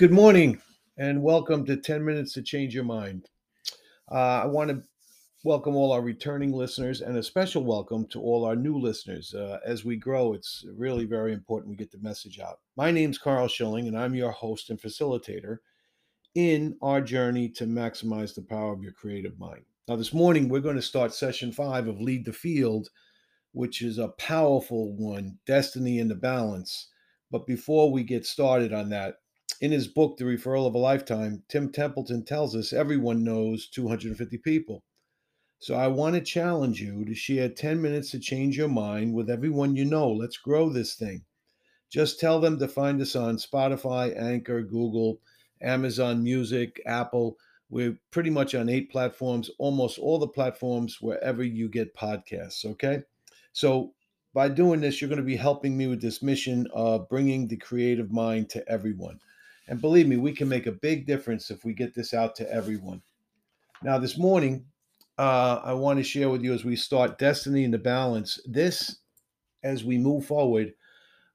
Good morning and welcome to 10 Minutes to Change Your Mind. Uh, I want to welcome all our returning listeners and a special welcome to all our new listeners. Uh, as we grow, it's really very important we get the message out. My name's Karl Schilling, and I'm your host and facilitator in our journey to maximize the power of your creative mind. Now, this morning, we're going to start session five of Lead the Field, which is a powerful one Destiny in the Balance. But before we get started on that, in his book, The Referral of a Lifetime, Tim Templeton tells us everyone knows 250 people. So I want to challenge you to share 10 minutes to change your mind with everyone you know. Let's grow this thing. Just tell them to find us on Spotify, Anchor, Google, Amazon Music, Apple. We're pretty much on eight platforms, almost all the platforms wherever you get podcasts. Okay. So by doing this, you're going to be helping me with this mission of bringing the creative mind to everyone. And believe me, we can make a big difference if we get this out to everyone. Now, this morning, uh, I want to share with you as we start Destiny in the Balance. This, as we move forward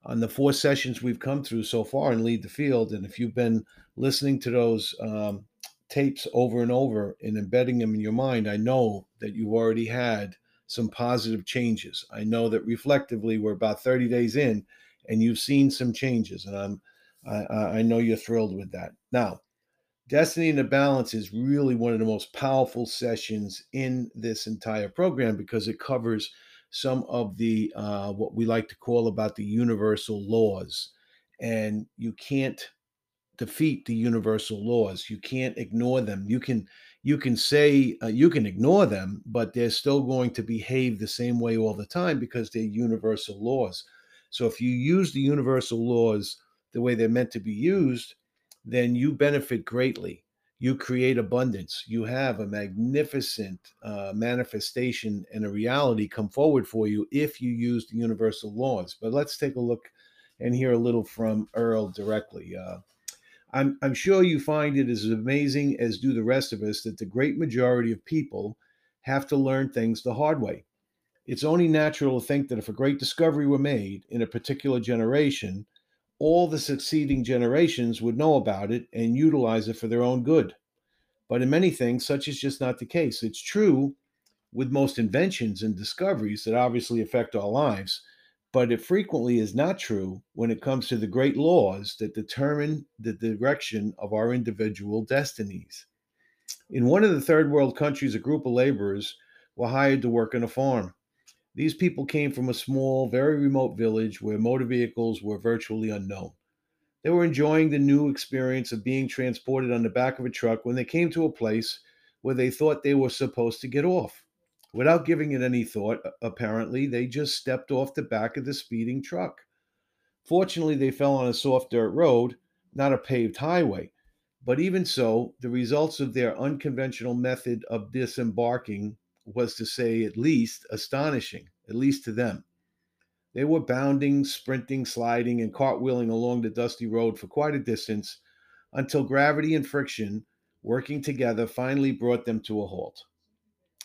on the four sessions we've come through so far and lead the field, and if you've been listening to those um, tapes over and over and embedding them in your mind, I know that you've already had some positive changes. I know that reflectively, we're about 30 days in and you've seen some changes, and I'm I, I know you're thrilled with that. Now, Destiny in the Balance is really one of the most powerful sessions in this entire program because it covers some of the uh, what we like to call about the universal laws, and you can't defeat the universal laws. You can't ignore them. You can you can say uh, you can ignore them, but they're still going to behave the same way all the time because they're universal laws. So if you use the universal laws the way they're meant to be used, then you benefit greatly. You create abundance. You have a magnificent uh, manifestation and a reality come forward for you if you use the universal laws. But let's take a look and hear a little from Earl directly. Uh, I'm, I'm sure you find it as amazing as do the rest of us that the great majority of people have to learn things the hard way. It's only natural to think that if a great discovery were made in a particular generation, all the succeeding generations would know about it and utilize it for their own good. But in many things, such is just not the case. It's true with most inventions and discoveries that obviously affect our lives, but it frequently is not true when it comes to the great laws that determine the direction of our individual destinies. In one of the third world countries, a group of laborers were hired to work on a farm. These people came from a small, very remote village where motor vehicles were virtually unknown. They were enjoying the new experience of being transported on the back of a truck when they came to a place where they thought they were supposed to get off. Without giving it any thought, apparently, they just stepped off the back of the speeding truck. Fortunately, they fell on a soft dirt road, not a paved highway. But even so, the results of their unconventional method of disembarking was to say at least astonishing, at least to them. They were bounding, sprinting, sliding, and cartwheeling along the dusty road for quite a distance until gravity and friction, working together, finally brought them to a halt.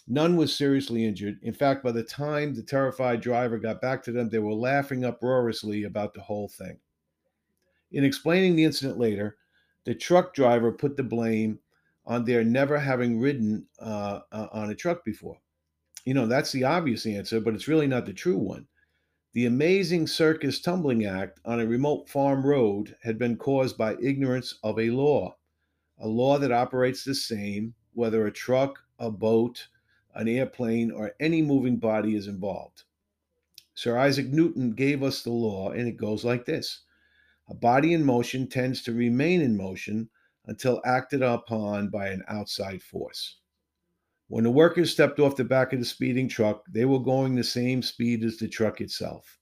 None was seriously injured. In fact, by the time the terrified driver got back to them, they were laughing uproariously about the whole thing. In explaining the incident later, the truck driver put the blame on their never having ridden uh, uh, on a truck before. You know, that's the obvious answer, but it's really not the true one. The amazing circus tumbling act on a remote farm road had been caused by ignorance of a law, a law that operates the same whether a truck, a boat, an airplane, or any moving body is involved. Sir Isaac Newton gave us the law, and it goes like this A body in motion tends to remain in motion until acted upon by an outside force. When the workers stepped off the back of the speeding truck, they were going the same speed as the truck itself.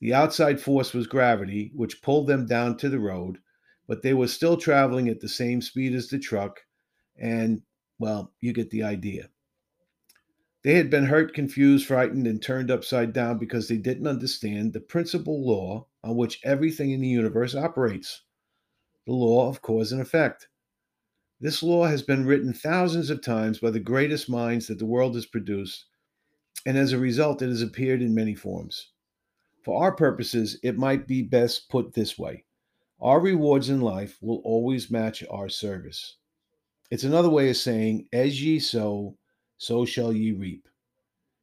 The outside force was gravity, which pulled them down to the road, but they were still traveling at the same speed as the truck, and, well, you get the idea. They had been hurt, confused, frightened, and turned upside down because they didn't understand the principal law on which everything in the universe operates the law of cause and effect. This law has been written thousands of times by the greatest minds that the world has produced, and as a result, it has appeared in many forms. For our purposes, it might be best put this way Our rewards in life will always match our service. It's another way of saying, as ye sow, so shall ye reap.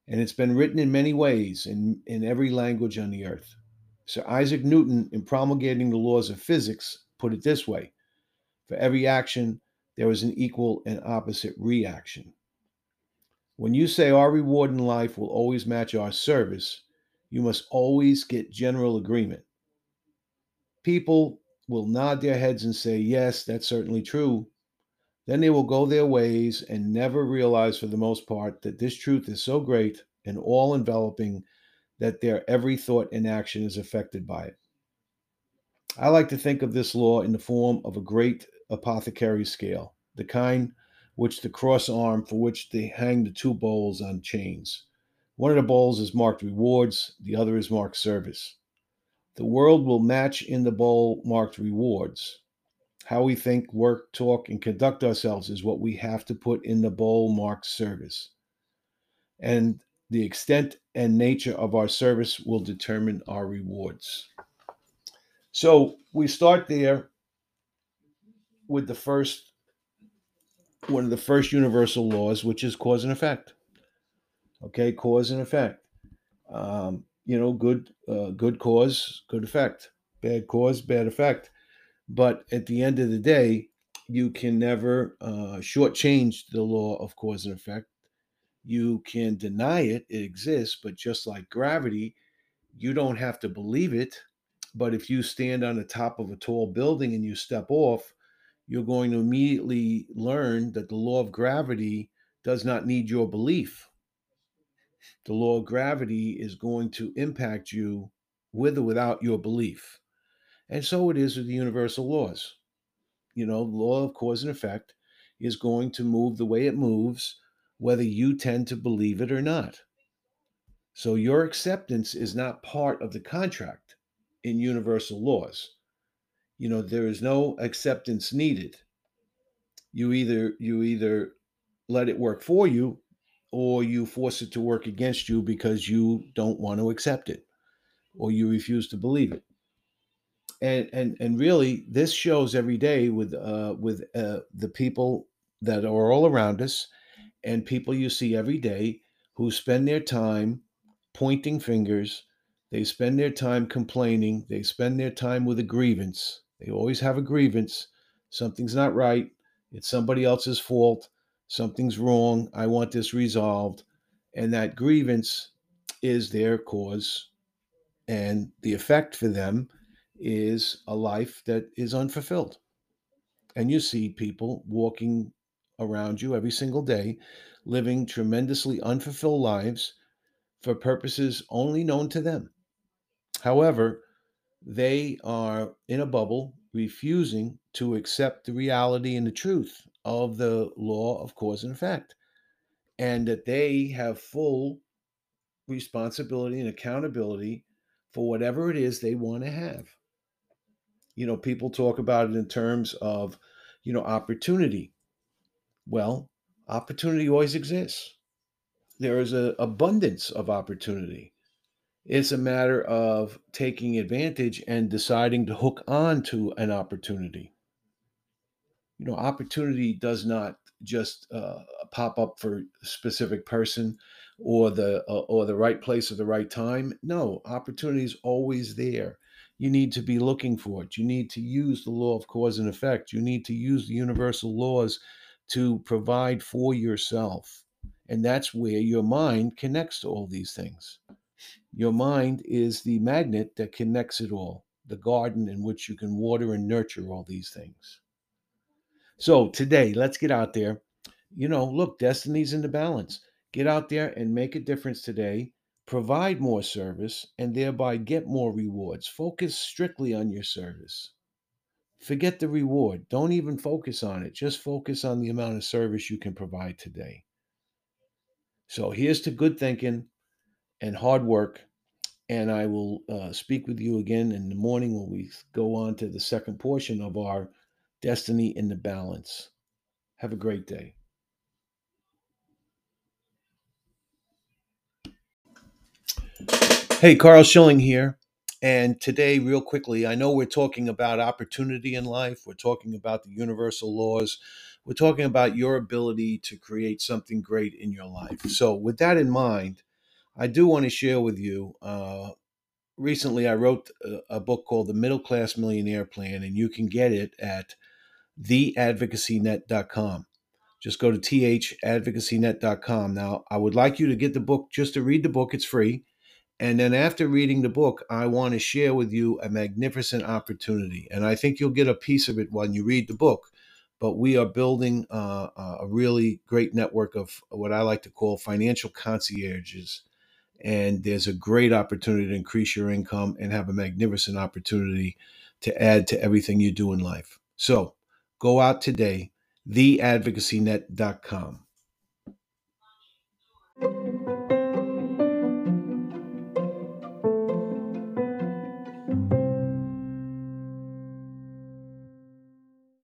And it's been written in many ways in, in every language on the earth. Sir Isaac Newton, in promulgating the laws of physics, put it this way For every action, there is an equal and opposite reaction. When you say our reward in life will always match our service, you must always get general agreement. People will nod their heads and say, Yes, that's certainly true. Then they will go their ways and never realize, for the most part, that this truth is so great and all enveloping that their every thought and action is affected by it. I like to think of this law in the form of a great apothecary scale, the kind which the cross arm for which they hang the two bowls on chains. One of the bowls is marked rewards, the other is marked service. The world will match in the bowl marked rewards. How we think, work, talk, and conduct ourselves is what we have to put in the bowl marked service. And the extent and nature of our service will determine our rewards. So we start there with the first one of the first universal laws, which is cause and effect. Okay, cause and effect. Um, you know, good uh, good cause, good effect. Bad cause, bad effect. But at the end of the day, you can never uh, shortchange the law of cause and effect. You can deny it; it exists. But just like gravity, you don't have to believe it. But if you stand on the top of a tall building and you step off, you're going to immediately learn that the law of gravity does not need your belief. The law of gravity is going to impact you with or without your belief. And so it is with the universal laws. You know, the law of cause and effect is going to move the way it moves, whether you tend to believe it or not. So your acceptance is not part of the contract in universal laws. You know there is no acceptance needed. You either you either let it work for you or you force it to work against you because you don't want to accept it or you refuse to believe it. And and and really this shows every day with uh with uh the people that are all around us and people you see every day who spend their time pointing fingers they spend their time complaining they spend their time with a grievance they always have a grievance. Something's not right. It's somebody else's fault. Something's wrong. I want this resolved. And that grievance is their cause. And the effect for them is a life that is unfulfilled. And you see people walking around you every single day, living tremendously unfulfilled lives for purposes only known to them. However, they are in a bubble, refusing to accept the reality and the truth of the law of cause and effect, and that they have full responsibility and accountability for whatever it is they want to have. You know, people talk about it in terms of, you know, opportunity. Well, opportunity always exists. There is an abundance of opportunity. It's a matter of taking advantage and deciding to hook on to an opportunity. You know, opportunity does not just uh, pop up for a specific person or the uh, or the right place at the right time. No, opportunity is always there. You need to be looking for it. You need to use the law of cause and effect. You need to use the universal laws to provide for yourself. And that's where your mind connects to all these things. Your mind is the magnet that connects it all, the garden in which you can water and nurture all these things. So today, let's get out there. You know, look, destiny's in the balance. Get out there and make a difference today. Provide more service and thereby get more rewards. Focus strictly on your service. Forget the reward. Don't even focus on it. Just focus on the amount of service you can provide today. So here's to good thinking and hard work. And I will uh, speak with you again in the morning when we go on to the second portion of our Destiny in the Balance. Have a great day. Hey, Karl Schilling here. And today, real quickly, I know we're talking about opportunity in life, we're talking about the universal laws, we're talking about your ability to create something great in your life. So, with that in mind, I do want to share with you. Uh, recently, I wrote a, a book called The Middle Class Millionaire Plan, and you can get it at theadvocacynet.com. Just go to theadvocacynet.com. Now, I would like you to get the book just to read the book, it's free. And then after reading the book, I want to share with you a magnificent opportunity. And I think you'll get a piece of it when you read the book. But we are building uh, a really great network of what I like to call financial concierges. And there's a great opportunity to increase your income and have a magnificent opportunity to add to everything you do in life. So go out today, theadvocacynet.com.